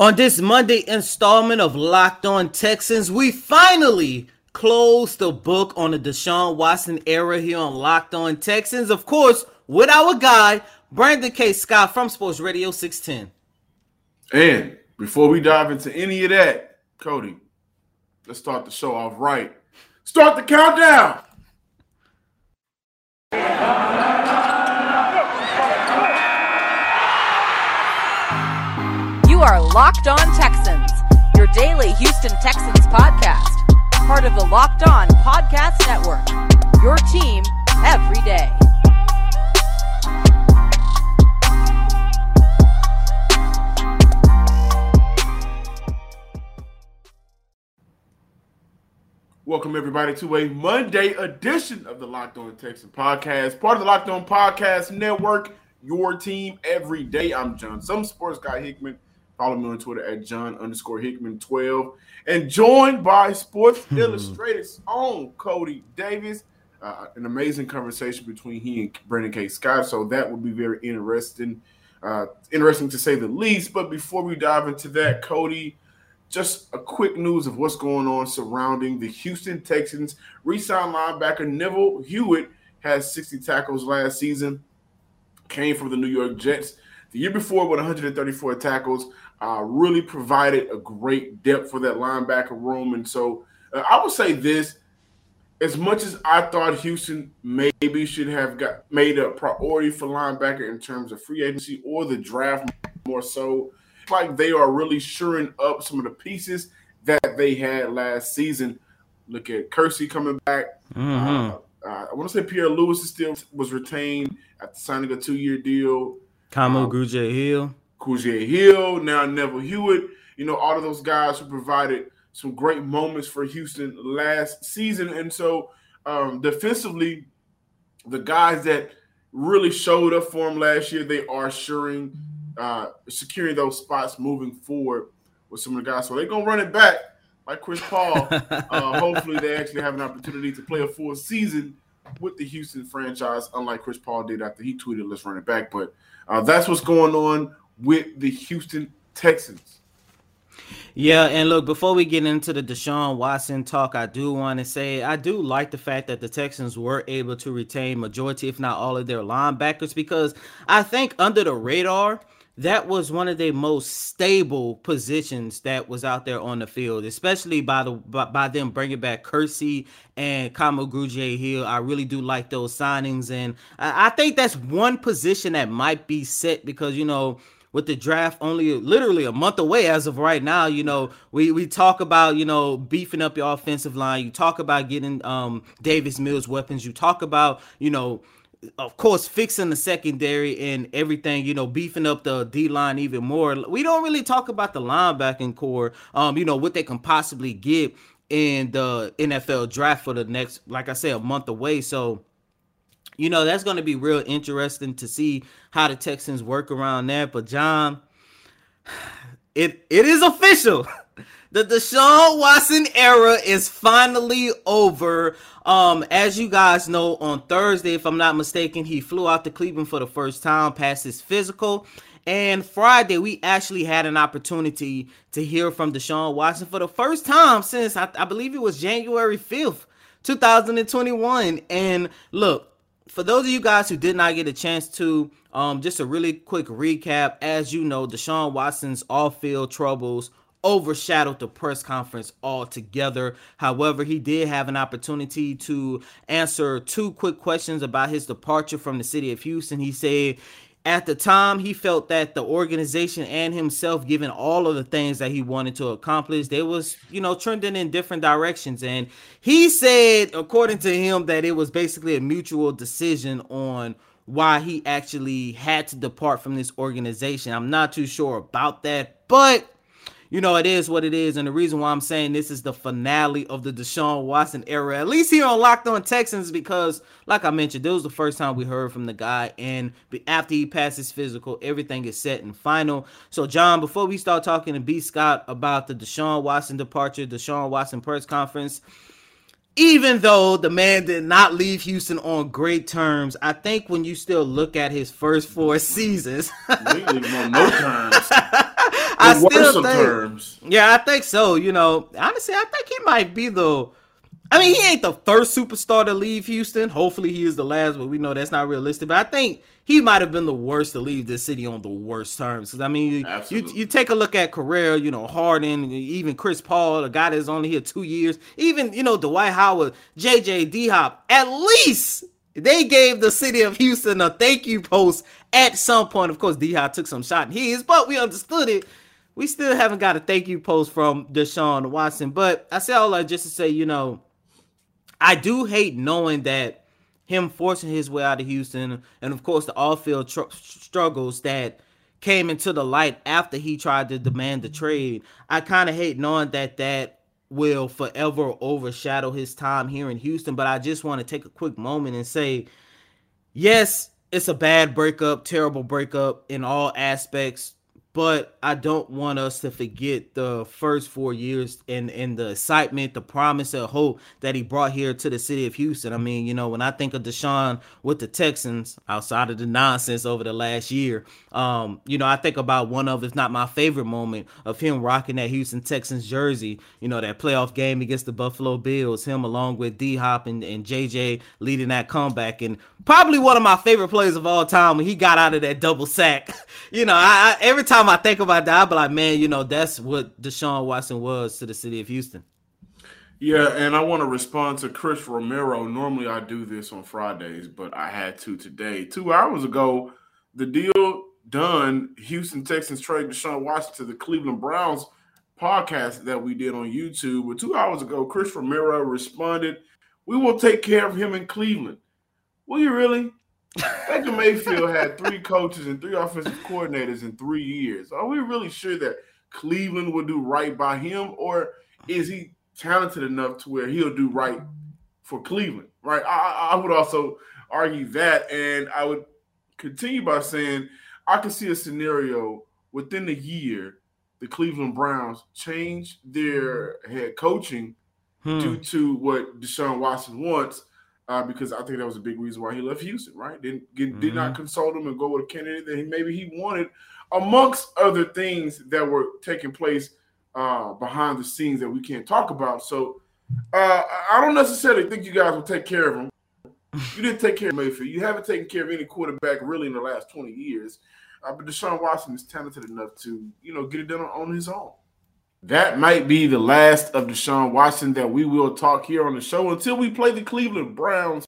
On this Monday installment of Locked On Texans, we finally close the book on the Deshaun Watson era here on Locked On Texans. Of course, with our guy, Brandon K. Scott from Sports Radio 610. And before we dive into any of that, Cody, let's start the show off right. Start the countdown. Locked On Texans, your daily Houston Texans podcast, part of the Locked On Podcast Network. Your team every day. Welcome everybody to a Monday edition of the Locked On Texans podcast, part of the Locked On Podcast Network. Your team every day. I'm John, some sports guy Hickman. Follow me on Twitter at John underscore Hickman 12. And joined by Sports Illustrated's own Cody Davis. Uh, an amazing conversation between he and Brandon K. Scott. So that will be very interesting. Uh, interesting to say the least. But before we dive into that, Cody, just a quick news of what's going on surrounding the Houston Texans. Resign linebacker Neville Hewitt has 60 tackles last season, came from the New York Jets. The year before, with 134 tackles, uh, really provided a great depth for that linebacker room. And so uh, I would say this as much as I thought Houston maybe should have got made a priority for linebacker in terms of free agency or the draft more so, like they are really shoring up some of the pieces that they had last season. Look at Kirksey coming back. Mm-hmm. Uh, uh, I want to say Pierre-Louis is still was retained after signing a two year deal. Kamu Um, Grugier Hill. Koujier Hill, now Neville Hewitt, you know, all of those guys who provided some great moments for Houston last season. And so um, defensively, the guys that really showed up for him last year, they are assuring, uh, securing those spots moving forward with some of the guys. So they're going to run it back like Chris Paul. uh, hopefully, they actually have an opportunity to play a full season with the Houston franchise, unlike Chris Paul did after he tweeted, let's run it back. But uh, that's what's going on with the Houston Texans. Yeah, and look, before we get into the Deshaun Watson talk, I do want to say I do like the fact that the Texans were able to retain majority, if not all, of their linebackers because I think under the radar, that was one of the most stable positions that was out there on the field, especially by the by, by them bringing back Kirksey and Kamu Grugier Hill. I really do like those signings, and I, I think that's one position that might be set because you know with the draft only literally a month away as of right now you know we we talk about you know beefing up your offensive line. You talk about getting um davis mills weapons. You talk about you know of course fixing the secondary and everything you know beefing up the d line even more. We don't really talk about the linebacking corps um you know what they can possibly get in the nfl draft for the next like i said a month away. So you know that's going to be real interesting to see how the Texans work around that. But John, it it is official. The Deshaun Watson era is finally over. Um, as you guys know, on Thursday, if I'm not mistaken, he flew out to Cleveland for the first time, passed his physical. And Friday, we actually had an opportunity to hear from Deshaun Watson for the first time since I, I believe it was January 5th, 2021. And look, for those of you guys who did not get a chance to, um, just a really quick recap. As you know, Deshaun Watson's off-field troubles overshadowed the press conference altogether. However, he did have an opportunity to answer two quick questions about his departure from the city of Houston. He said at the time he felt that the organization and himself given all of the things that he wanted to accomplish they was you know trending in different directions. And he said according to him that it was basically a mutual decision on why he actually had to depart from this organization. I'm not too sure about that but you know, it is what it is. And the reason why I'm saying this is the finale of the Deshaun Watson era, at least here on Locked On Texans, because, like I mentioned, this was the first time we heard from the guy. And after he passes physical, everything is set and final. So, John, before we start talking to B. Scott about the Deshaun Watson departure, Deshaun Watson press conference, even though the man did not leave Houston on great terms, I think when you still look at his first four seasons, We leave him on no terms. I I still think, terms. Yeah, I think so. You know, honestly, I think he might be the. I mean, he ain't the first superstar to leave Houston. Hopefully, he is the last, but we know that's not realistic. But I think he might have been the worst to leave this city on the worst terms. Because I mean, you, you take a look at career, you know, Harden, even Chris Paul, a guy that's only here two years, even you know Dwight Howard, JJ D Hop. At least they gave the city of Houston a thank you post at some point. Of course, D Hop took some shot in his, but we understood it. We still haven't got a thank you post from Deshaun Watson. But I say all that just to say, you know, I do hate knowing that him forcing his way out of Houston, and of course the off-field tr- struggles that came into the light after he tried to demand the trade. I kind of hate knowing that that will forever overshadow his time here in Houston. But I just want to take a quick moment and say, yes, it's a bad breakup, terrible breakup in all aspects but I don't want us to forget the first four years and and the excitement, the promise, and hope that he brought here to the city of Houston. I mean, you know, when I think of Deshaun with the Texans, outside of the nonsense over the last year, um, you know, I think about one of, if not my favorite moment, of him rocking that Houston Texans jersey. You know, that playoff game against the Buffalo Bills, him along with D Hop and, and JJ leading that comeback, and probably one of my favorite plays of all time when he got out of that double sack. you know, I, I every time I think about that, I be like, man, you know, that's what Deshaun Watson was to the city of Houston. Yeah, and I want to respond to Chris Romero. Normally I do this on Fridays, but I had to today. Two hours ago, the deal done, Houston Texans trade Deshaun Watson to the Cleveland Browns podcast that we did on YouTube. But two hours ago, Chris Romero responded, We will take care of him in Cleveland. Will you really? Baker Mayfield had three coaches and three offensive coordinators in three years. Are we really sure that Cleveland will do right by him, or is he talented enough to where he'll do right for Cleveland? Right. I, I would also argue that, and I would continue by saying I can see a scenario within a year the Cleveland Browns change their head coaching hmm. due to what Deshaun Watson wants uh, because I think that was a big reason why he left Houston, right? Didn't get, mm-hmm. did not mm-hmm. consult him and go with a candidate that he, maybe he wanted, amongst other things that were taking place uh, behind the scenes that we can't talk about. So uh, I don't necessarily think you guys will take care of him. You didn't take care of Mayfield. You haven't taken care of any quarterback really in the last 20 years. Uh, but Deshaun Watson is talented enough to, you know, get it done on his own. That might be the last of Deshaun Watson that we will talk here on the show until we play the Cleveland Browns.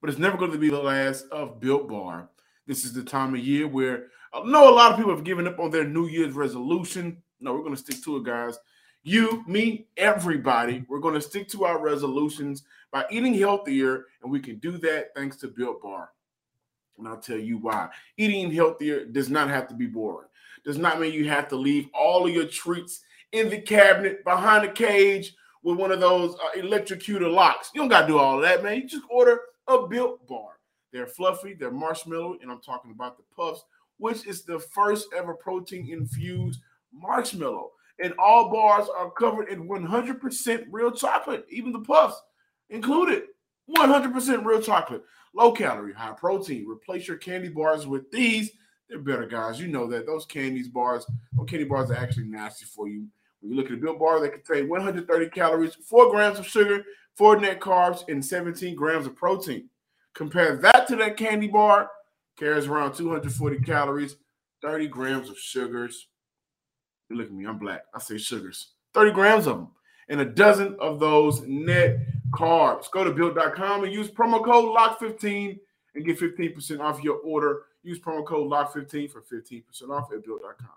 But it's never going to be the last of Built Bar. This is the time of year where I know a lot of people have given up on their New Year's resolution. No, we're going to stick to it, guys. You, me, everybody, we're going to stick to our resolutions by eating healthier, and we can do that thanks to Built Bar. And I'll tell you why. Eating healthier does not have to be boring. Does not mean you have to leave all of your treats in the cabinet behind the cage with one of those uh, electrocutor locks. You don't got to do all that, man. You just order a built bar. They're fluffy, they're marshmallow, and I'm talking about the puffs, which is the first ever protein infused marshmallow. And all bars are covered in 100% real chocolate, even the puffs included. 100% real chocolate, low calorie, high protein. Replace your candy bars with these. They're better, guys. You know that those candies bars, those candy bars are actually nasty for you. When you look at a Built Bar, they contain 130 calories, 4 grams of sugar, 4 net carbs, and 17 grams of protein. Compare that to that candy bar, carries around 240 calories, 30 grams of sugars. You look at me, I'm black. I say sugars. 30 grams of them. And a dozen of those net carbs. Go to built.com and use promo code LOCK15 and get 15% off your order. Use promo code LOCK15 for 15% off at built.com.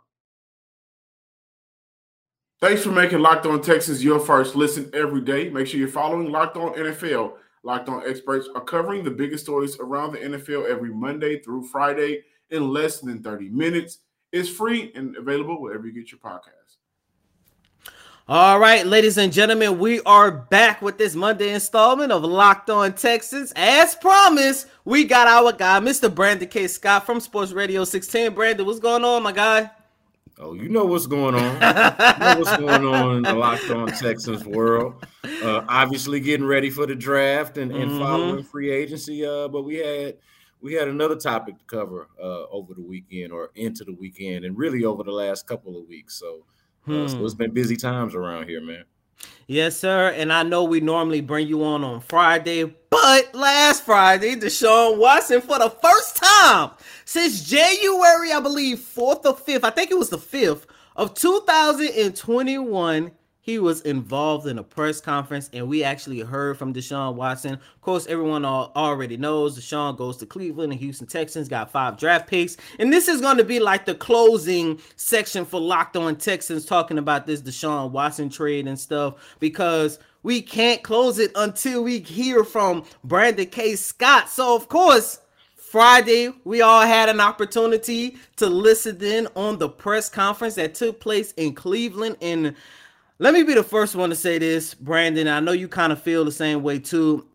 Thanks for making Locked On Texans your first listen every day. Make sure you're following Locked On NFL. Locked On experts are covering the biggest stories around the NFL every Monday through Friday in less than 30 minutes. It's free and available wherever you get your podcast. All right, ladies and gentlemen, we are back with this Monday installment of Locked On Texans. As promised, we got our guy, Mr. Brandon K. Scott from Sports Radio 16. Brandon, what's going on, my guy? Oh, you know what's going on. you know what's going on in the Locked On Texans world. Uh, obviously, getting ready for the draft and, and mm-hmm. following free agency. Uh, but we had we had another topic to cover uh, over the weekend or into the weekend, and really over the last couple of weeks. So, uh, so it's Hmm. been busy times around here, man. Yes, sir. And I know we normally bring you on on Friday, but last Friday, Deshaun Watson, for the first time since January, I believe, 4th or 5th, I think it was the 5th of 2021, he was involved in a press conference, and we actually heard from Deshaun Watson. Of course, everyone already knows Deshaun goes to Cleveland and Houston Texans, got five draft picks. And this is going to be like the closing section for Locked On Texans talking about this Deshaun Watson trade and stuff because we can't close it until we hear from Brandon K. Scott. So, of course, Friday, we all had an opportunity to listen in on the press conference that took place in Cleveland. And let me be the first one to say this, Brandon. I know you kind of feel the same way too.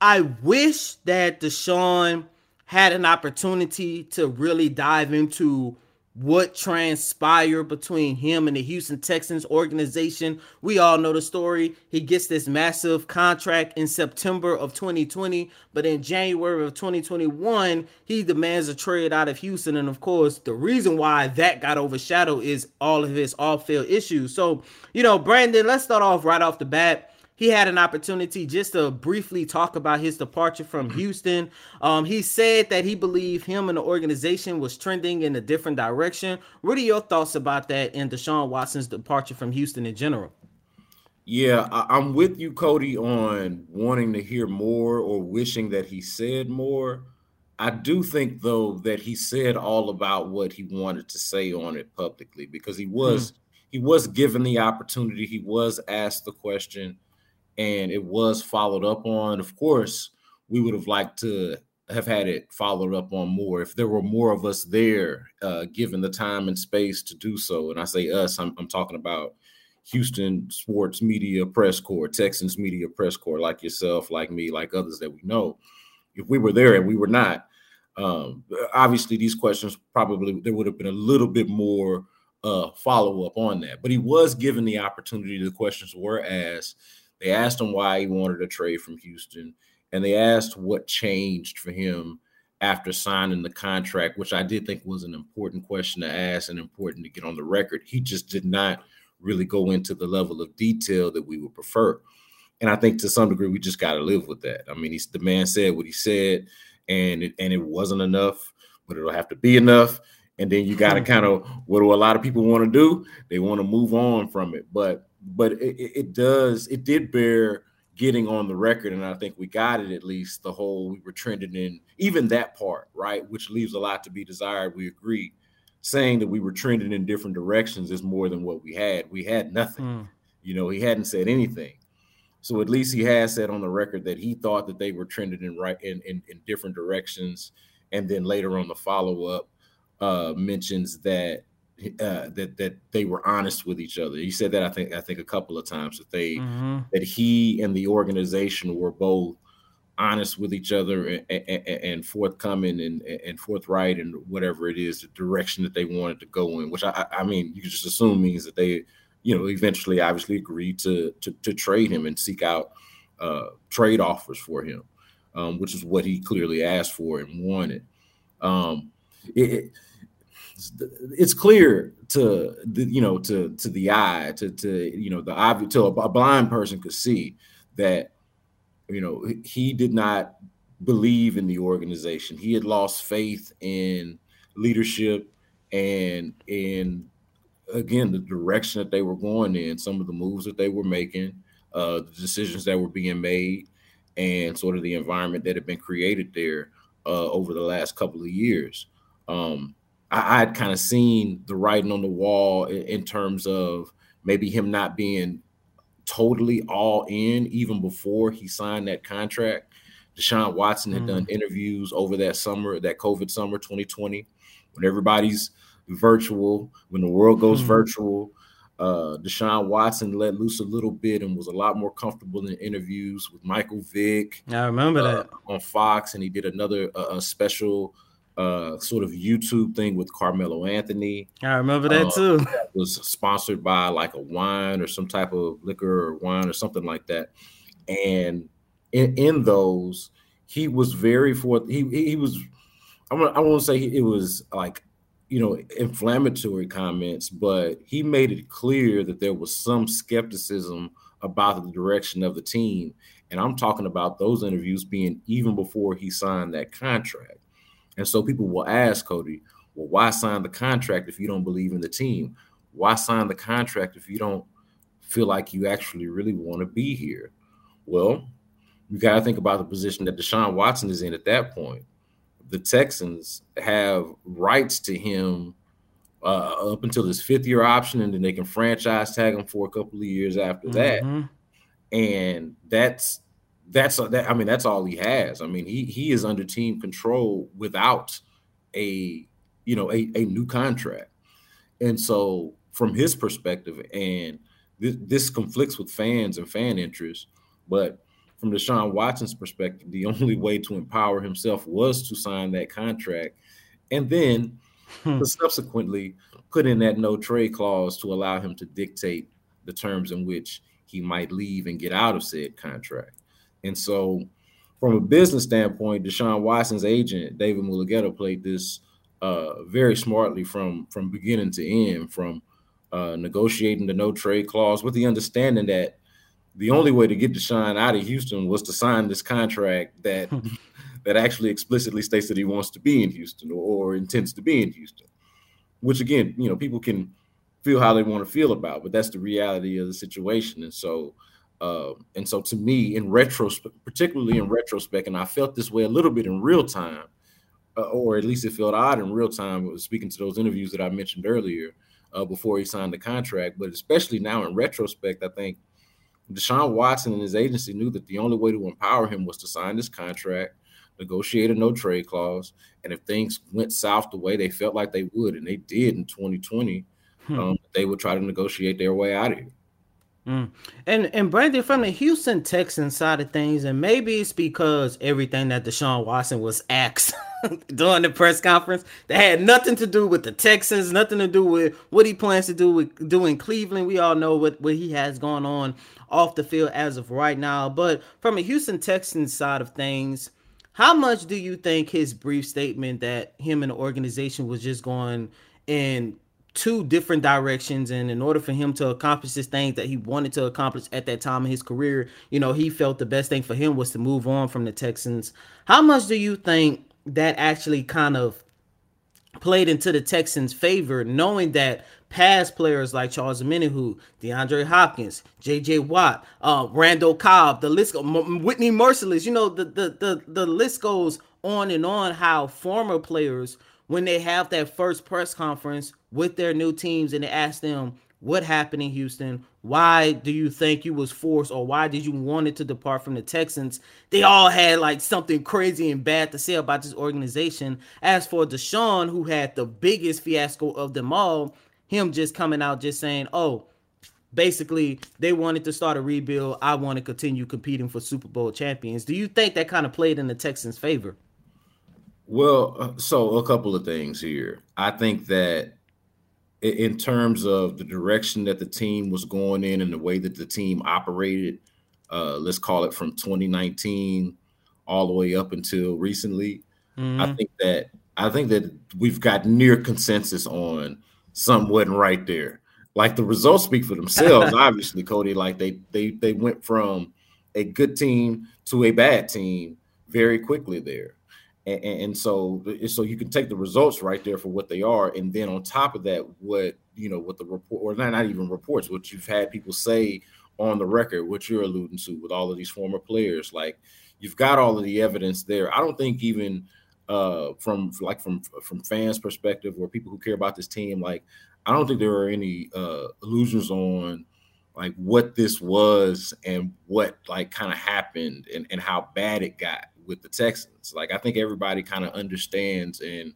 I wish that Deshaun had an opportunity to really dive into what transpired between him and the Houston Texans organization. We all know the story. He gets this massive contract in September of 2020, but in January of 2021, he demands a trade out of Houston. And of course, the reason why that got overshadowed is all of his off-field issues. So, you know, Brandon, let's start off right off the bat he had an opportunity just to briefly talk about his departure from Houston. Um, he said that he believed him and the organization was trending in a different direction. What are your thoughts about that and Deshaun Watson's departure from Houston in general? Yeah, I, I'm with you, Cody, on wanting to hear more or wishing that he said more. I do think, though, that he said all about what he wanted to say on it publicly because he was he was given the opportunity. He was asked the question, and it was followed up on. Of course, we would have liked to have had it followed up on more if there were more of us there, uh, given the time and space to do so. And I say us, I'm, I'm talking about Houston sports media press corps, Texans media press corps, like yourself, like me, like others that we know. If we were there and we were not, um, obviously these questions probably there would have been a little bit more uh, follow up on that. But he was given the opportunity. The questions were asked. They asked him why he wanted a trade from Houston, and they asked what changed for him after signing the contract, which I did think was an important question to ask and important to get on the record. He just did not really go into the level of detail that we would prefer. And I think to some degree we just got to live with that. I mean, he's the man said what he said, and it, and it wasn't enough, but it'll have to be enough. And then you got to kind of what do a lot of people want to do? They want to move on from it, but but it, it, does it did bear getting on the record, and I think we got it at least. The whole we were trending in even that part, right, which leaves a lot to be desired. We agree. Saying that we were trending in different directions is more than what we had. We had nothing. Mm. You know, he hadn't said anything. So at least he has said on the record that he thought that they were trending in right in, in, in different directions. And then later on the follow-up uh mentions that uh that that they were honest with each other. He said that I think I think a couple of times that they Mhm. that he and the organization were both honest with each other and, and, and forthcoming and, and forthright and whatever it is the direction that they wanted to go in which I, I mean you can just assume means that they you know eventually obviously agreed to to, to trade him and seek out uh, trade offers for him um, which is what he clearly asked for and wanted um, it- it's clear to the you know to to the eye to to you know the obvious to a, blind person could see that you know he did not believe in the organization. He had lost faith in leadership and in again the direction that they were going in some of the moves that they were making uh the decisions that were being made and sort of the environment that had been created there uh over the last couple of years. Um I, I'd kind of seen the writing on the wall in, in terms of maybe him not being totally all in even before he signed that contract. Deshaun Watson had done interviews over that summer, that COVID summer 2020, when everybody's virtual, when the world goes Mhm. virtual. Uh, Deshaun Watson let loose a little bit and was a lot more comfortable in interviews with Michael Vick I remember uh, that. on Fox, and he did another uh, a special uh, sort of YouTube thing with Carmelo Anthony. I remember that uh, too. That was sponsored by like a wine or some type of liquor or wine or something like that. And in, in those, he was very forth. He he was I'm, I won't say it was like you know inflammatory comments, but he made it clear that there was some skepticism about the direction of the team. And I'm talking about those interviews being even before he signed that contract. And so people will ask Cody, well, why sign the contract if you don't believe in the team? Why sign the contract if you don't feel like you actually really want to be here? Well, you got to think about the position that Deshaun Watson is in at that point. The Texans have rights to him uh, up until his fifth year option, and then they can franchise tag him for a couple of years after mm-hmm. that. And that's that's that. I mean, that's all he has. I mean, he he is under team control without a you know a, a new contract. And so, from his perspective, and this, this conflicts with fans and fan interests, but from Deshaun Watson's perspective, the only way to empower himself was to sign that contract, and then hmm. subsequently put in that no trade clause to allow him to dictate the terms in which he might leave and get out of said contract. And so, from a business standpoint, Deshaun Watson's agent David Mulugheta played this uh, very smartly from from beginning to end, from uh, negotiating the no trade clause with the understanding that the only way to get Deshaun out of Houston was to sign this contract that that actually explicitly states that he wants to be in Houston or, or, intends to be in Houston. Which again, you know, people can feel how they want to feel about, but that's the reality of the situation. And so, uh, and so to me, in retrospect, particularly in retrospect, and I felt this way a little bit in real time, uh, or at least it felt odd in real time. Speaking to those interviews that I mentioned earlier, uh, before he signed the contract, but especially now in retrospect, I think Deshaun Watson and his agency knew that the only way to empower him was to sign this contract, negotiate a no trade clause, and if things went south the way they felt like they would, and they did in 2020, hmm. um, they would try to negotiate their way out of here. Mm. And and Brandon, from the Houston Texans side of things, and maybe it's because everything that Deshaun Watson was asked during the press conference that had nothing to do with the Texans, nothing to do with what he plans to do with doing Cleveland. We all know what, what he has going on off the field as of right now. But from a Houston Texans side of things, how much do you think his brief statement that him and the organization was just going in two different directions and in order for him to accomplish this thing that he wanted to accomplish at that time in his career you know he felt the best thing for him was to move on from the texans how much do you think that actually kind of played into the texans favor knowing that past players like Charles Omenihu, DeAndre Hopkins, J.J. Watt, uh, Randall Cobb, the list, Whitney Mercilus, you know, the, the the the list goes on and on. How former players, when they have that first press conference with their new teams, and they ask them what happened in Houston, why do you think you was forced, or why did you wanted to depart from the Texans? They all had like something crazy and bad to say about this organization. As for Deshaun, who had the biggest fiasco of them all, him just coming out just saying, "Oh, basically they wanted to start a rebuild. I want to continue competing for Super Bowl champions." Do you think that kind of played in the Texans' favor? Well, uh, so a couple of things here. I think that in terms of the direction that the team was going in and the way that the team operated, uh, let's call it from 2019 all the way up until recently, mm-hmm. I think that I think that we've got near consensus on something wasn't right there. Like the results speak for themselves, obviously, Cody. Like they they they went from a good team to a bad team very quickly there. And, and, so so you can take the results right there for what they are, and then on top of that, what you know, what the report or not, not even reports, what you've had people say on the record, what you're alluding to with all of these former players, like you've got all of the evidence there. I don't think even uh, from like from from fans' perspective or people who care about this team, like I don't think there are any uh, illusions on like what this was and what like kind of happened and, and how bad it got with the Texans. Like I think everybody kind of understands and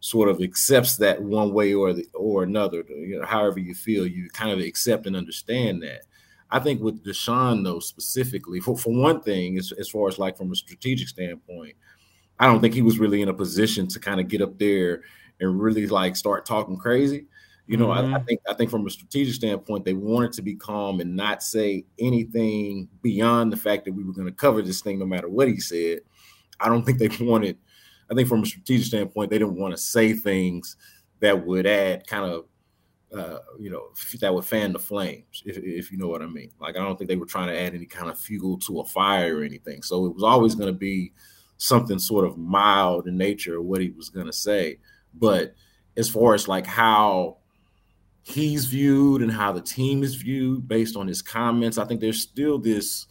sort of accepts that one way or the or another. You know, however you feel, you kind of accept and understand that. I think with Deshaun though specifically, for, for one thing, as, as far as like from a strategic standpoint, I don't think he was really in a position to kind of get up there and really like start talking crazy. You know, mm-hmm. I, I, mm-hmm. think I think from a strategic standpoint, they wanted to be calm and not say anything beyond the fact that we were going to cover this thing no matter what he said. I don't think they wanted I think from a strategic standpoint, they didn't want to say things that would add kind of uh, you know, that would fan the flames, if, if, you know what I mean. Like, I don't think they were trying to add any kind of fuel to a fire or anything. So it was always going to be something sort of mild in nature, of what he was going to say. But as far as like how he's viewed and how the team is viewed based on his comments, I think there's still this,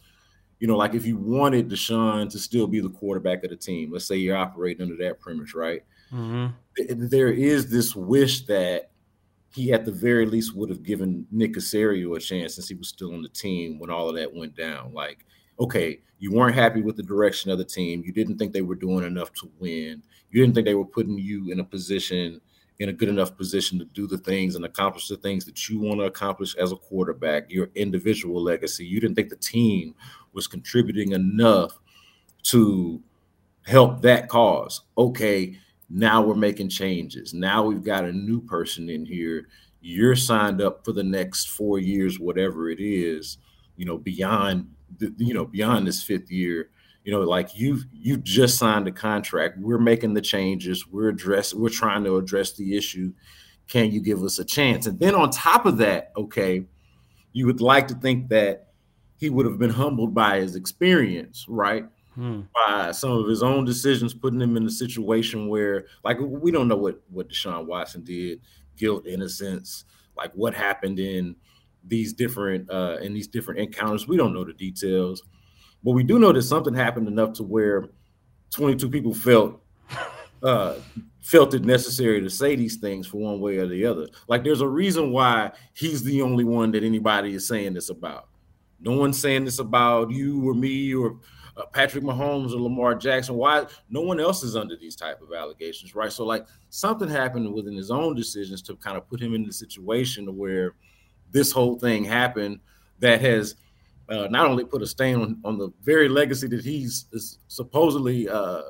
you know, like if you wanted Deshaun to still be the quarterback of the team, let's say you're operating under that premise, right? Mm-hmm. There is this wish that he at the very least would have given Nick Caserio a chance since he was still on the team when all of that went down. Like, okay, you weren't happy with the direction of the team. You didn't think they were doing enough to win. You didn't think they were putting you in a position, in a good enough position to do the things and accomplish the things that you want to accomplish as a quarterback, your individual legacy. You didn't think the team was contributing enough to help that cause. Okay, now we're making changes. Now we've got a new person in here. You're signed up for the next four years, whatever it is, you know, beyond the, you know, beyond this fifth year. You know, like you've you just signed a contract. We're making the changes. We're addressing. We're trying to address the issue. Can you give us a chance? And then on top of that, okay, you would like to think that he would have been humbled by his experience, right? hmm. by some of his own decisions, putting him in a situation where, like, we don't know what what Deshaun Watson did, guilt, innocence, like what happened in these different uh in these different encounters. We don't know the details, but we do know that something happened enough to where 22 people felt uh felt it necessary to say these things for one way or the other. Like there's a reason why he's the only one that anybody is saying this about. No one's saying this about you or me or uh, Patrick Mahomes or Lamar Jackson. Why no one else is under these type of allegations, right? So like something happened within his own decisions to kind of put him in the situation where this whole thing happened that has uh, not only put a stain on, on the very legacy that he's supposedly uh,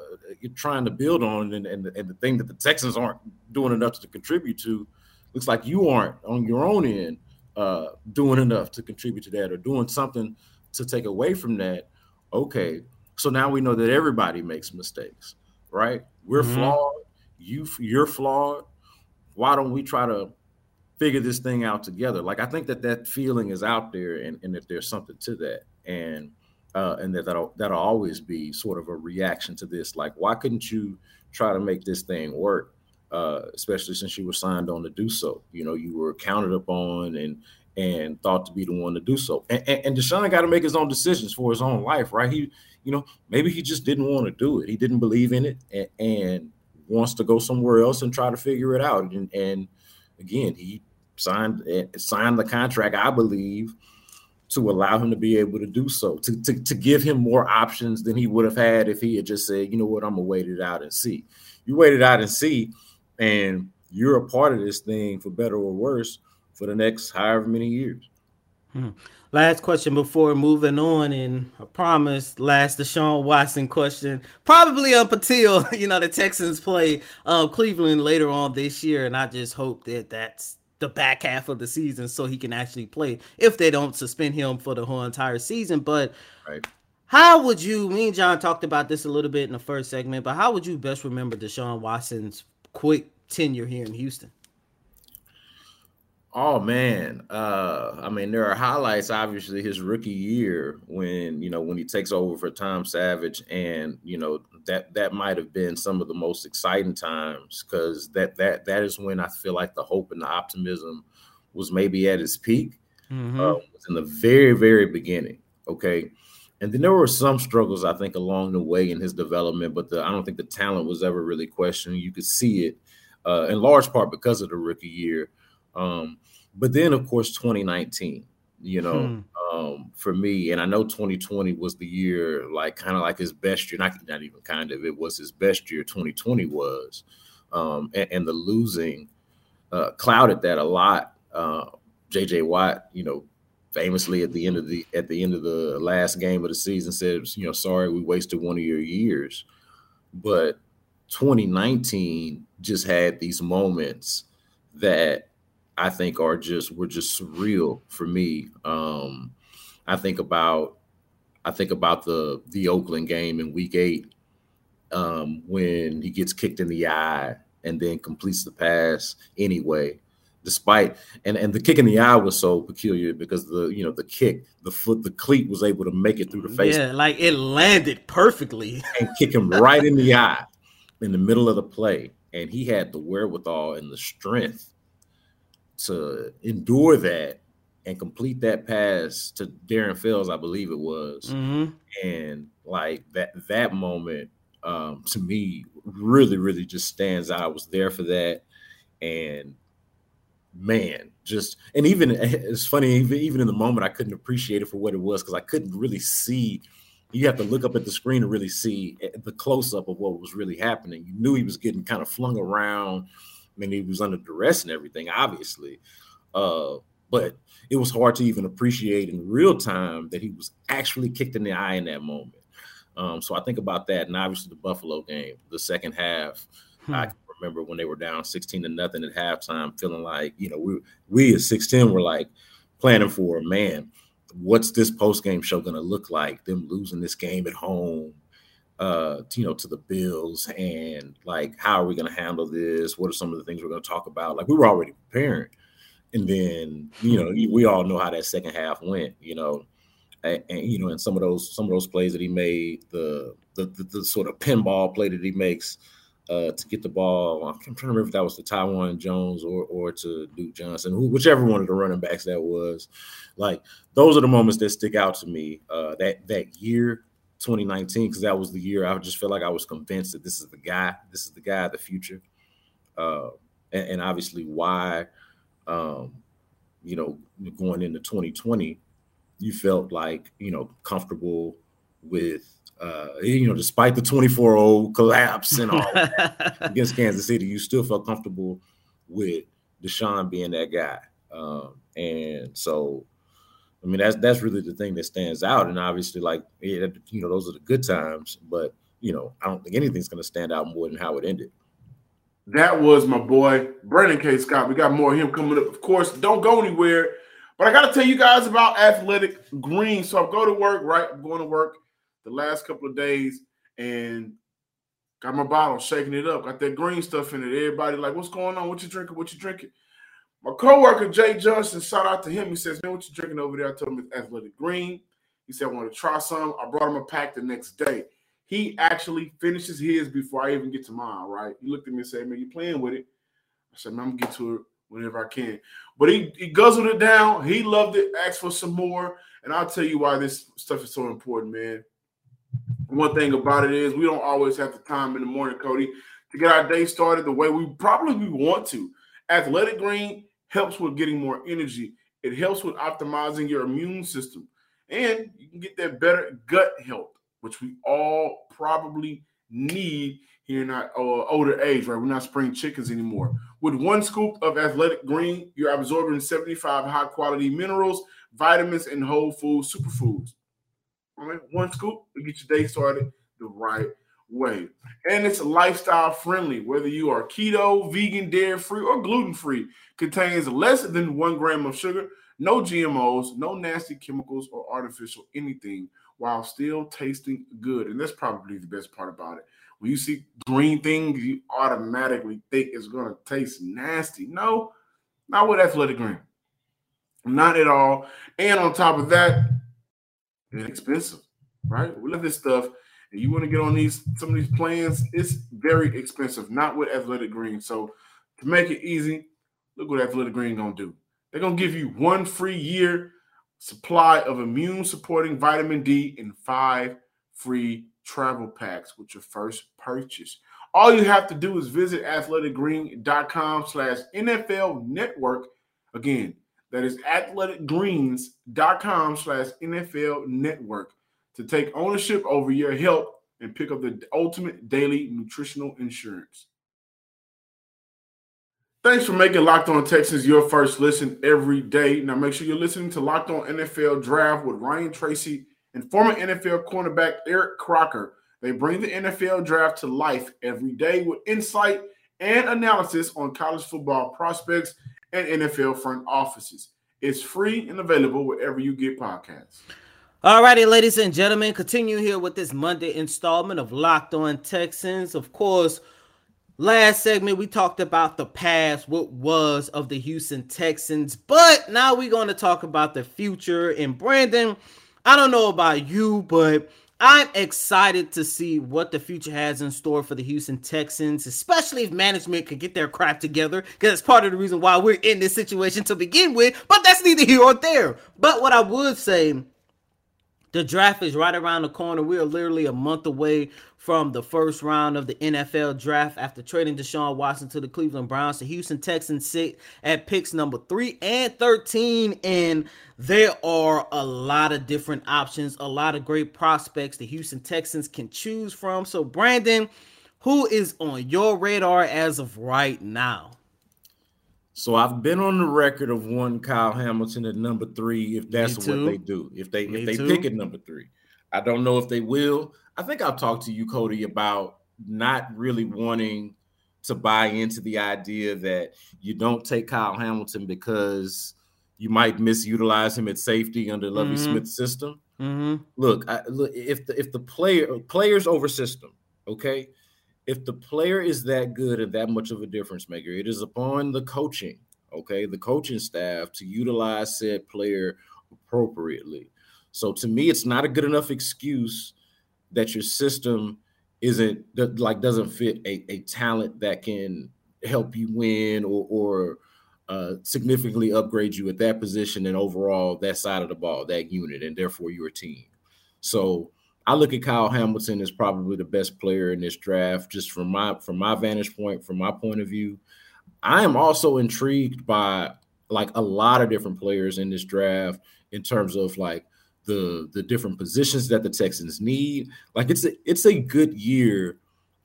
trying to build on, and, and, and, the thing that the Texans aren't doing enough to contribute to, looks like you aren't on your own end uh, doing enough to contribute to that or doing something to take away from that okay, so now we know that everybody makes mistakes, right? We're mm-hmm. flawed. You you're flawed. Why don't we try to figure this thing out together? Like I think that that feeling is out there, and, and that there's something to that, and uh, and that that'll that'll always be sort of a reaction to this. Like, why couldn't you try to make this thing work? Uh, especially since you were signed on to do so. You know, you were counted upon and and thought to be the one to do so. And, and, and Deshaun got to make his own decisions for his own life, right? He, you know, maybe he just didn't want to do it. He didn't believe in it and, and wants to go somewhere else and try to figure it out. And, and again, he signed eh, signed the contract, I believe, to allow him to be able to do so, to, to, to give him more options than he would have had if he had just said, you know what, I'm gonna wait it out and see. You wait it out and see, and you're a part of this thing for better or worse for the next however many years. Hmm. Last question before moving on, and I promise, last Deshaun Watson question, probably up until you know the Texans play uh, Cleveland later on this year, and I just hope that that's the back half of the season so he can actually play if they don't suspend him for the whole entire season. But right. how would you? Me and John talked about this a little bit in the first segment, but how would you best remember Deshaun Watson's quick tenure here in Houston? Oh man, uh, I mean, there are highlights. Obviously, his rookie year when you know when he takes over for Tom Savage, and you know that that might have been some of the most exciting times because that that that is when I feel like the hope and the optimism was maybe at its peak. Mm-hmm. Uh, was in the very very beginning. Okay, and then there were some struggles I think along the way in his development, but the, I don't think the talent was ever really questioned. You could see it uh, in large part because of the rookie year. Um, but then, of course, 2019, you know, hmm. um, for me, and I know 2020 was the year, like kind of like his best year, not, not even kind of, it was his best year, 2020 was. Um, and, and, the losing uh, clouded that a lot. Uh, JJ Watt, you know, famously at the end of the at the end of the last game of the season said, you know, sorry, we wasted one of your years. But 2019 just had these moments that I think are just were just surreal for me. Um, I think about I think about the the Oakland game in Week Eight. um, when he gets kicked in the eye and then completes the pass anyway despite and and the kick in the eye was so peculiar because the you know the kick the foot the cleat was able to make it through the face yeah like it landed perfectly and kick him right in the eye in the middle of the play and he had the wherewithal and the strength to endure that and complete that pass to Darren Fells, I believe it was. Mm-hmm. And like that that moment um, to me really, really just stands out. I was there for that. And man, just and even it's funny, even, even in the moment, I couldn't appreciate it for what it was because I couldn't really see. You have to look up at the screen to really see eh, the close up of what was really happening. You knew he was getting kind of flung around. I mean, he was under duress and everything, obviously. Uh, but it was hard to even appreciate in real time that he was actually kicked in the eye in that moment. Um, so I think about that, and obviously the Buffalo game, the second half. Hmm. I remember when they were down 16 to nothing at halftime, feeling like, you know, we we at sixteen were like planning for, man, what's this post game show going to look like? Them losing this game at home, uh, you know, to the Bills, and like, how are we going to handle this? What are some of the things we're going to talk about? Like, we were already preparing. And then, you know, we all know how that second half went, you know. And, and, you know, and some of those some of those plays that he made, the the, the, the sort of pinball play that he makes, uh, to get the ball. I'm trying to remember if that was to Taiwan Jones or or to Duke Johnson, who, whichever one of the running backs that was. Like those are the moments that stick out to me. Uh, that that year, 2019, because that was the year I just felt like I was convinced that this is the guy. This is the guy of the future. Uh, and, and, obviously, why, um, you know, going into 2020, you felt like you know comfortable with uh, you know, despite the 24-0 collapse and all against Kansas City, you still felt comfortable with Deshaun being that guy. Um, and so, I mean, that's that's really the thing that stands out. And obviously, like you know, those are the good times. But you know, I don't think anything's going to stand out more than how it ended. That was my boy Brandon K. Scott. We got more of him coming up. Of course, don't go anywhere. But I got to tell you guys about Athletic Green. So I go to work, right? I'm going to work the last couple of days and got my bottle, shaking it up, got that green stuff in it. Everybody like, what's going on? What you drinking? What you drinking? My coworker Jay Johnson, shout out to him. He says, man, what you drinking over there? I told him it's athletic green. He said, I want to try some. I brought him a pack the next day. He actually finishes his before I even get to mine, right? He looked at me and said, man, you playing with it. I said, man, I'm gonna get to it whenever I can. But he, he guzzled it down. He loved it, asked for some more. And I'll tell you why this stuff is so important, man. One thing about it is we don't always have the time in the morning, Cody, to get our day started the way we probably we want to. Athletic Green helps with getting more energy. It helps with optimizing your immune system. And you can get that better gut health, which we all probably need here in our uh, older age, right? We're not spring chickens anymore. With one scoop of athletic green, you're absorbing 75 high quality minerals, vitamins, and whole food superfoods. All right, one scoop to get your day started the right way. And it's lifestyle friendly, whether you are keto, vegan, dairy free, or gluten free. Contains less than one gram of sugar, no GMOs, no nasty chemicals or artificial anything, while still tasting good. And that's probably the best part about it. When you see green things, you automatically think it's going to taste nasty. No, not with athletic green. Not at all. And on top of that, it's expensive, right? We love this stuff, and you want to get on these some of these plans, it's very expensive, not with Athletic Green. So to make it easy, look what Athletic Green gonna do. They're gonna give you one free year supply of immune supporting vitamin D and five free travel packs with your first purchase. All you have to do is visit athleticgreen.com slash NFL network. Again, that is athleticgreens.com slash NFL network to take ownership over your health and pick up the ultimate daily nutritional insurance. Thanks for making Locked On Texans your first listen every day. Now make sure you're listening to Locked On NFL Draft with Ryan Tracy and former NFL cornerback Eric Crocker. They bring the NFL draft to life every day with insight and analysis on college football prospects and NFL front offices. It's free and available wherever you get podcasts. Alrighty, ladies and gentlemen, continue here with this Monday installment of Locked On Texans. Of course, last segment we talked about the past, what was of the Houston Texans, but now we're going to talk about the future. And Brandon, I don't know about you, but I'm excited to see what the future has in store for the Houston Texans, especially if management can get their crap together, because it's part of the reason why we're in this situation to begin with. But that's neither here or there. But what I would say the draft is right around the corner. We are literally a month away from the first round of the NFL draft after trading Deshaun Watson to the Cleveland Browns. The Houston Texans sit at picks number three and 13. And there are a lot of different options, a lot of great prospects the Houston Texans can choose from. So, Brandon, who is on your radar as of right now? So I've been on the record of one Kyle Hamilton at number three. If that's what they do, if they Me if they too. pick at number three, I don't know if they will. I think I'll talk to you, Cody, about not really wanting to buy into the idea that you don't take Kyle Hamilton because you might misutilize him at safety under Lovie mm-hmm. Smith's system. Mm-hmm. Look, I, look, if the if the player players over system, okay, if the player is that good and that much of a difference maker, it is upon the coaching, okay, the coaching staff to utilize said player appropriately. So to me, it's not a good enough excuse that your system isn't like doesn't fit a, a talent that can help you win or or uh, significantly upgrade you at that position and overall that side of the ball, that unit, and therefore your team. So I look at Kyle Hamilton as probably the best player in this draft, just from my from my vantage point, from my point of view. I am also intrigued by like a lot of different players in this draft in terms of like the the different positions that the Texans need. Like it's a it's a good year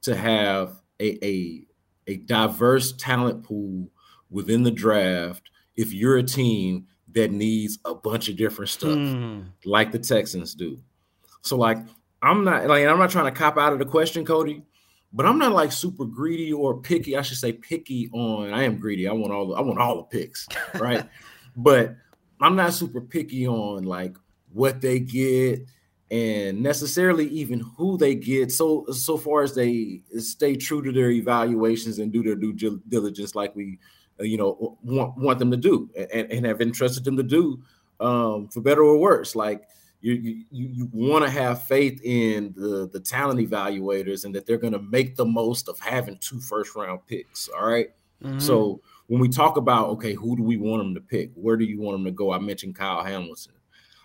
to have a a, a diverse talent pool within the draft if you're a team that needs a bunch of different stuff mm. like the Texans do. So like I'm not like I'm not trying to cop out of the question, Cody, but I'm not like super greedy or picky. I should say picky on. I am greedy. I want all the I want all the picks, right? but I'm not super picky on like what they get and necessarily even who they get. So so far as they stay true to their evaluations and do their due diligence, like we uh, you know want want them to do and, and have entrusted them to do um, for better or worse. Like you you, you want to have faith in the the talent evaluators and that they're going to make the most of having two first round picks. All right? mm-hmm. So when we talk about okay, who do we want them to pick? Where do you want them to go? I mentioned Kyle Hamilton.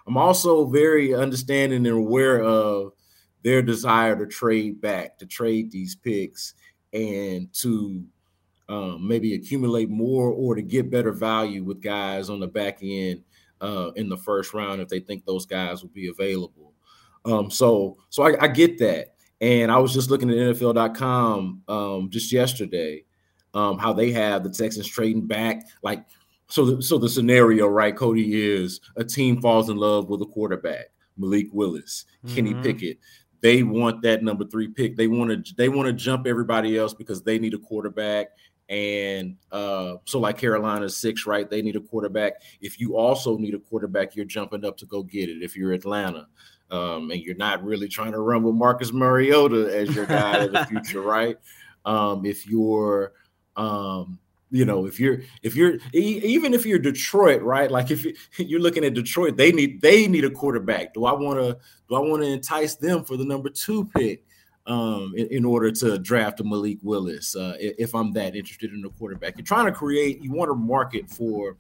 I'm also very understanding and aware of their desire to trade back, to trade these picks, and to um, maybe accumulate more or to get better value with guys on the back end uh, in the first round if they think those guys will be available. Um, so so I, I, get that. And I was just looking at NFL.com um, just yesterday, um, how they have the Texans trading back. Like, so the, so the scenario, right, Cody, is a team falls in love with a quarterback, Malik Willis, mm-hmm. Kenny Pickett. They want that number three pick. They want to they want to jump everybody else because they need a quarterback and uh, so, like Carolina's six, right? They need a quarterback. If you also need a quarterback, you're jumping up to go get it. If you're Atlanta, um, and you're not really trying to run with Marcus Mariota as your guy in the future, right? Um, if you're, um, you know, if you're, if you're, even if you're Detroit, right? Like if you're looking at Detroit, they need they need a quarterback. Do I want to do I want to entice them for the number two pick? Um, in, in, order to draft a Malik Willis. Uh, if I'm that interested in a quarterback, you're trying to create, you want to market for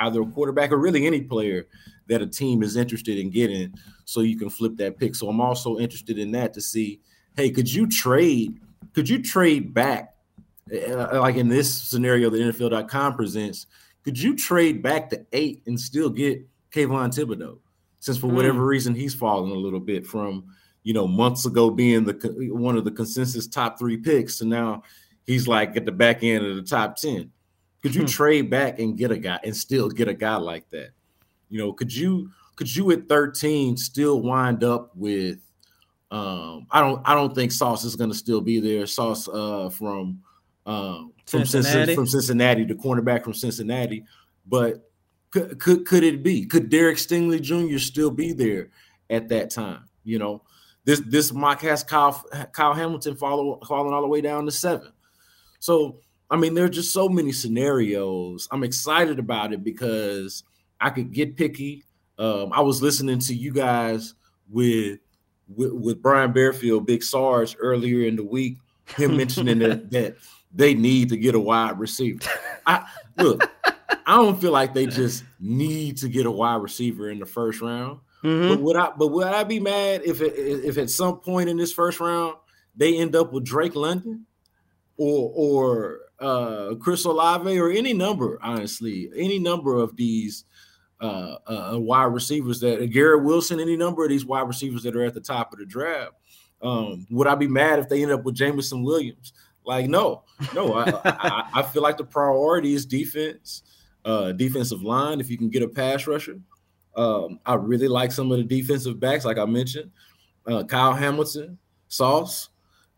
either a quarterback or really any player that a team is interested in getting, so you can flip that pick. So I'm also interested in that to see, hey, could you trade? Could you trade back, uh, like in this scenario that NFL.com presents? Could you trade back to eight and still get Kayvon Thibodeaux? Since for whatever mm. reason he's fallen a little bit from you know, months ago being the one of the consensus top three picks, and now he's like at the back end of the top ten. Could you hmm. trade back and get a guy and still get a guy like that? You know, could you could you at 13 still wind up with um I don't I don't think Sauce is gonna still be there. Sauce uh from um from Cincinnati. from Cincinnati, the cornerback from Cincinnati. But could, could could it be? Could Derek Stingley Jr. still be there at that time. You know, this this mock has Kyle Kyle Hamilton follow, falling all the way down to seven. So I mean, there are just so many scenarios. I'm excited about it because I could get picky. Um, I was listening to you guys with with, with Brian Bearfield, Big Sarge, earlier in the week, him mentioning that, that they need to get a wide receiver. I look, I don't feel like they just need to get a wide receiver in the first round. Mm-hmm. But would I? But would I be mad if it, if at some point in this first round they end up with Drake London or or uh, Chris Olave or any number, honestly, any number of these uh, uh, wide receivers that uh, Garrett Wilson, any number of these wide receivers that are at the top of the draft. Um, would I be mad if they end up with Jameson Williams? Like, no, no. I, I, I, feel like the priority is defense, uh, defensive line. If you can get a pass rusher, um, I really like some of the defensive backs, like I mentioned, uh, Kyle Hamilton, Sauce,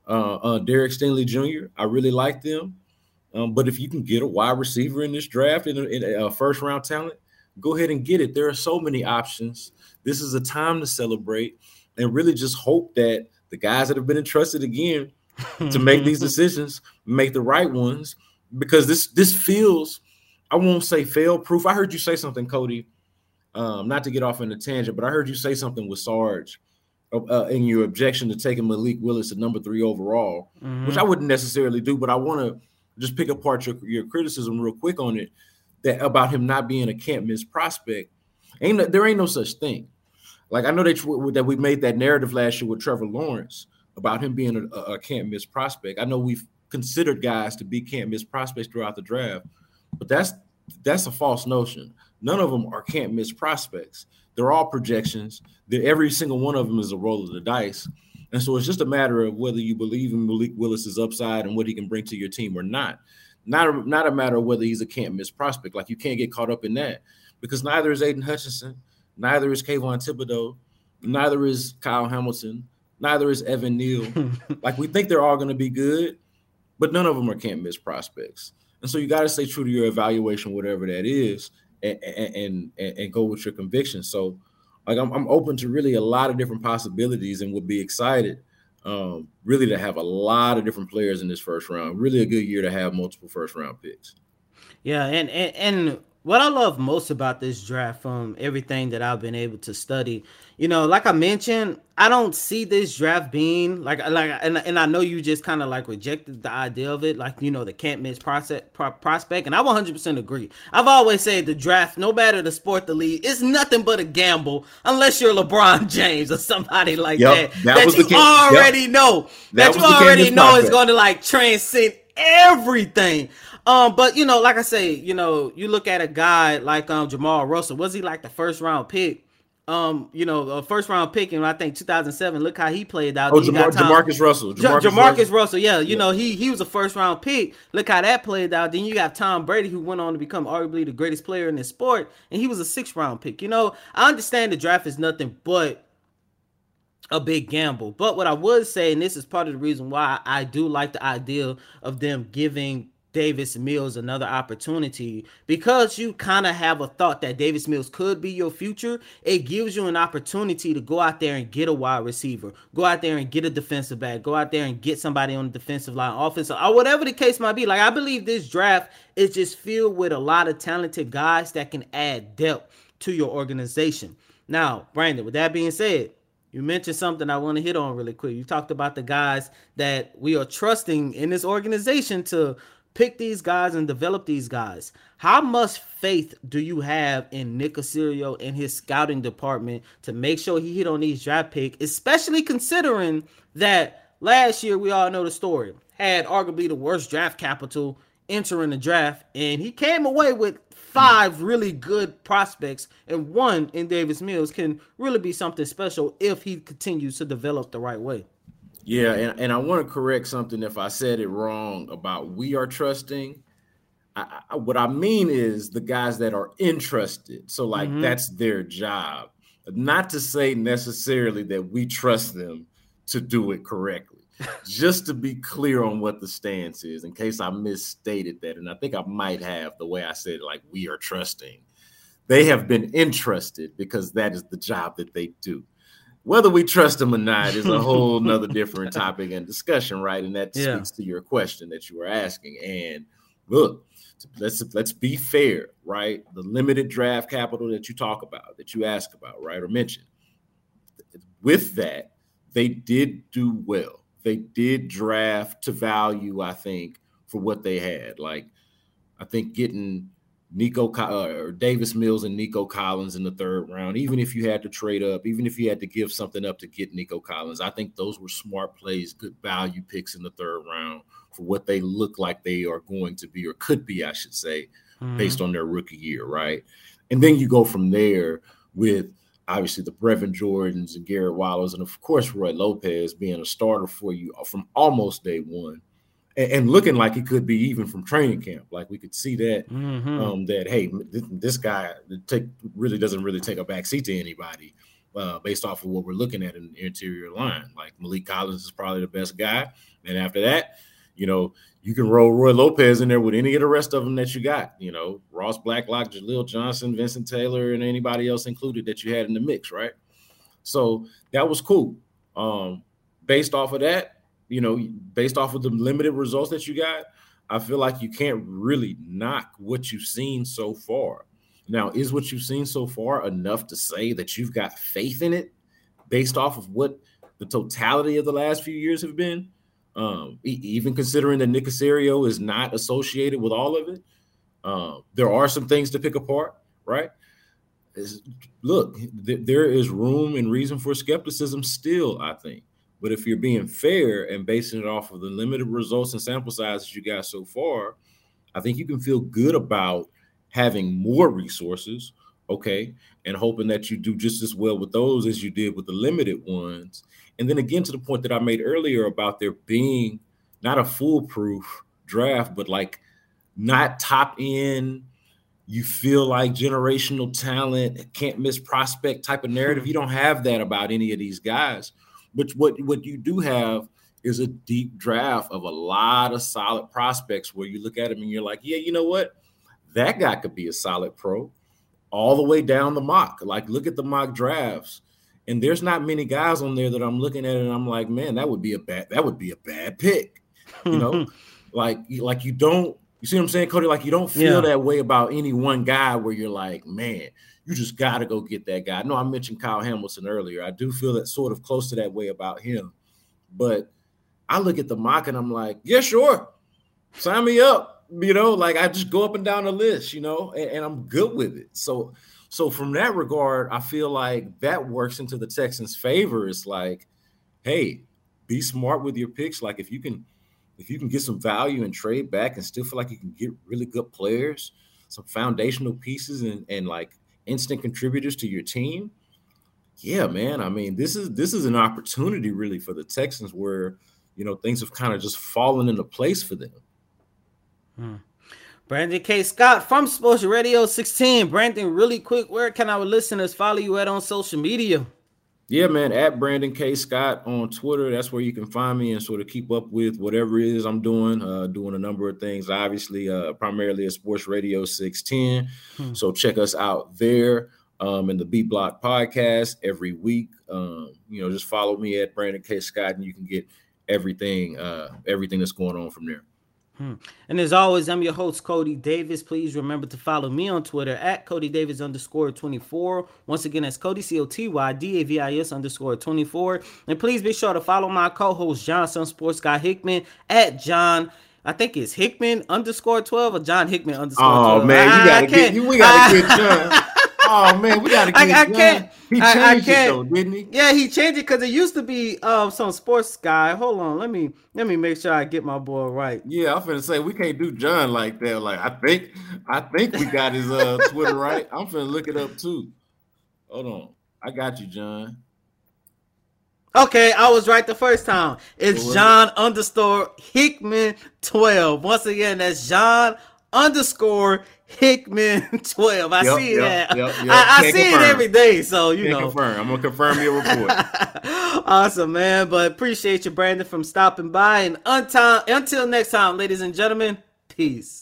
uh, uh, Derek Stingley Jr. I really like them. Um, but if you can get a wide receiver in this draft in a, in a first round talent, go ahead and get it. There are so many options. This is a time to celebrate and really just hope that the guys that have been entrusted again to make these decisions make the right ones because this this feels I won't say fail proof. I heard you say something, Cody. Um, not to get off in a tangent, but I heard you say something with Sarge uh, in your objection to taking Malik Willis at number three overall, mm-hmm. which I wouldn't necessarily do, but I want to just pick apart your, your criticism real quick on it that about him not being a can't miss prospect. Ain't no, there ain't no such thing. Like I know they that we made that narrative last year with Trevor Lawrence about him being a, a can't miss prospect. I know we've considered guys to be can't miss prospects throughout the draft, but that's that's a false notion. None of them are can't miss prospects. They're all projections. That every single one of them is a roll of the dice. And so it's just a matter of whether you believe in Malik Willis's upside and what he can bring to your team or not. Not a, not a matter of whether he's a can't miss prospect. Like you can't get caught up in that because neither is Aidan Hutchinson, neither is Kayvon Thibodeaux, neither is Kyle Hamilton, neither is Evan Neal. like we think they're all going to be good, but none of them are can't miss prospects. And so you got to stay true to your evaluation, whatever that is, and and, and, go with your conviction. So like I'm, I'm open to really a lot of different possibilities and would be excited um, really to have a lot of different players in this first round. Really a good year to have multiple first round picks. Yeah, and and, and what I love most about this draft from everything that I've been able to study, you know, like I mentioned, I don't see this draft being like like and, and I know you just kind of like rejected the idea of it, like you know, the can't miss process, pro, prospect, and I 100% agree. I've always said the draft, no matter the sport, the league, is nothing but a gamble unless you're LeBron James or somebody like yep, that that, that you the, already yep. know that, that you already know is going to like transcend everything. Um, but you know, like I say, you know, you look at a guy like um Jamal Russell. Was he like the first round pick? Um, you know, a first round pick in I think 2007. Look how he played out. Oh, Jamar- Jamarcus Russell. Jamarcus, Jamarcus Russell. Russell. Yeah, you yeah. know, he he was a first round pick. Look how that played out. Then you got Tom Brady, who went on to become arguably the greatest player in the sport, and he was a six round pick. You know, I understand the draft is nothing but a big gamble. But what I would say, and this is part of the reason why I do like the idea of them giving Davis Mills another opportunity because you kind of have a thought that Davis Mills could be your future. It gives you an opportunity to go out there and get a wide receiver, go out there and get a defensive back, go out there and get somebody on the defensive line, offensive, or whatever the case might be. Like I believe this draft is just filled with a lot of talented guys that can add depth to your organization. Now, Brandon, with that being said, you mentioned something I want to hit on really quick. You talked about the guys that we are trusting in this organization to pick these guys and develop these guys. How much faith do you have in Nick Caserio and his scouting department to make sure he hit on these draft picks, especially considering that last year we all know the story had arguably the worst draft capital entering the draft, and he came away with five really good prospects, and one in Davis Mills can really be something special if he continues to develop the right way. Yeah, and, and I want to correct something if I said it wrong about we are trusting. I, I, what I mean is the guys that are interested. So, like, mm-hmm. that's their job. Not to say necessarily that we trust them to do it correctly. Just to be clear on what the stance is, in case I misstated that. And I think I might have the way I said it, like, we are trusting. They have been interested because that is the job that they do. Whether we trust them or not is a whole nother different topic and discussion, right? And that Yeah. speaks to your question that you were asking. And look, let's let's be fair, right? The limited draft capital that you talk about, that you ask about, right, or mention. With that, they did do well. They did draft to value, I think, for what they had. Like, I think getting Nico uh, or Davis Mills and Nico Collins in the third round, even if you had to trade up, even if you had to give something up to get Nico Collins, I think those were smart plays, good value picks in the third round for what they look like they are going to be or could be, I should say, based on their rookie year, right? And then you go from there with obviously the Brevin Jordans and Garret Wallows, and of course Roy Lopez being a starter for you from almost day one, and, and looking like he could be even from training camp. Like we could see that Mhm. um, that hey, th- this guy take really doesn't really take a backseat to anybody. Uh, based off of what we're looking at in the interior line, like Maliek Collins is probably the best guy, and after that, you know, you can roll Roy Lopez in there with any of the rest of them that you got. You know, Ross Blacklock, Jaleel Johnson, Vincent Taylor, and anybody else included that you had in the mix, right? So that was cool. Um, based off of that, you know, based off of the limited results that you got, I feel like you can't really knock what you've seen so far. Now, is what you've seen so far enough to say that you've got faith in it based off of what the totality of the last few years have been? Um, even considering that Nick Caserio is not associated with all of it, um, there are some things to pick apart, right? Is- look, th- there is room and reason for skepticism still, I think. But if you're being fair and basing it off of the limited results and sample sizes you got so far, I think you can feel good about having more resources, okay, and hoping that you do just as well with those as you did with the limited ones. And then again, to the point that I made earlier about there being not a foolproof draft, but like not top end, you feel like generational talent, can't miss prospect type of narrative. You don't have that about any of these guys. But what, what you do have is a deep draft of a lot of solid prospects where you look at them and you're like, yeah, you know what? That guy could be a solid pro all the way down the mock. Like, look at the mock drafts. And there's not many guys on there that I'm looking at and I'm like, man, that would be a bad, that would be a bad pick. You know, like, like you don't, you see what I'm saying, Cody? Like you don't feel Yeah. that way about any one guy where you're like, man, you just got to go get that guy. No, I mentioned Kyle Hamilton earlier. I do feel that sort of close to that way about him. But I look at the mock and I'm like, yeah, sure. Sign me up. You know, like I just go up and down the list, you know, and, and I'm good with it. So, so from that regard, I feel like that works into the Texans' favor. It's like, hey, be smart with your picks. Like if you can, if you can get some value and trade back and still feel like you can get really good players, some foundational pieces and, and like instant contributors to your team. Yeah, man. I mean, this is this is an opportunity really for the Texans where you know things have kind of just fallen into place for them. Hmm. Brandon K. Scott from Sports Radio 16. Brandon, really quick, where can our listeners follow you at on social media? Yeah, man, at Brandon K. Scott on Twitter. That's where you can find me and sort of keep up with whatever it is I'm doing. Uh, doing a number of things, obviously, uh, primarily at Sports Radio 610. Hmm. So check us out there um, in the B Block podcast every week. Um, you know, just follow me at Brandon K. Scott and you can get everything, uh, everything that's going on from there. Hmm. And as always, I'm your host, Cody Davis. Please remember to follow me on Twitter at Cody Davis underscore 24. Once again, that's Cody C O T Y D A V I S underscore 24. And please be sure to follow my co host, Johnson Sports Guy Hickman at John. I think it's Hickman underscore 12 or John Hickman underscore 12. Oh man, you gotta get you. We gotta get John. Oh man, we gotta I- get I can't- He I- I changed it can't. though, didn't he? Yeah, he changed it because it used to be um some sports guy. Hold on, let me let me make sure I get my boy right. Yeah, I'm finna say we can't do John like that. Like I think I think we got his uh Twitter right. I'm finna look it up too. Hold on. I got you, John. Okay, I was right the first time. It's John underscore Hickman 12. Once again, that's John underscore Hickman 12. I Yep, see yep, that. yep. I, I see it every day. So, you Can't know. confirm. I'm gonna confirm your report. awesome, man. But appreciate you, Brandon, from stopping by. And untime, until next time, ladies and gentlemen, peace.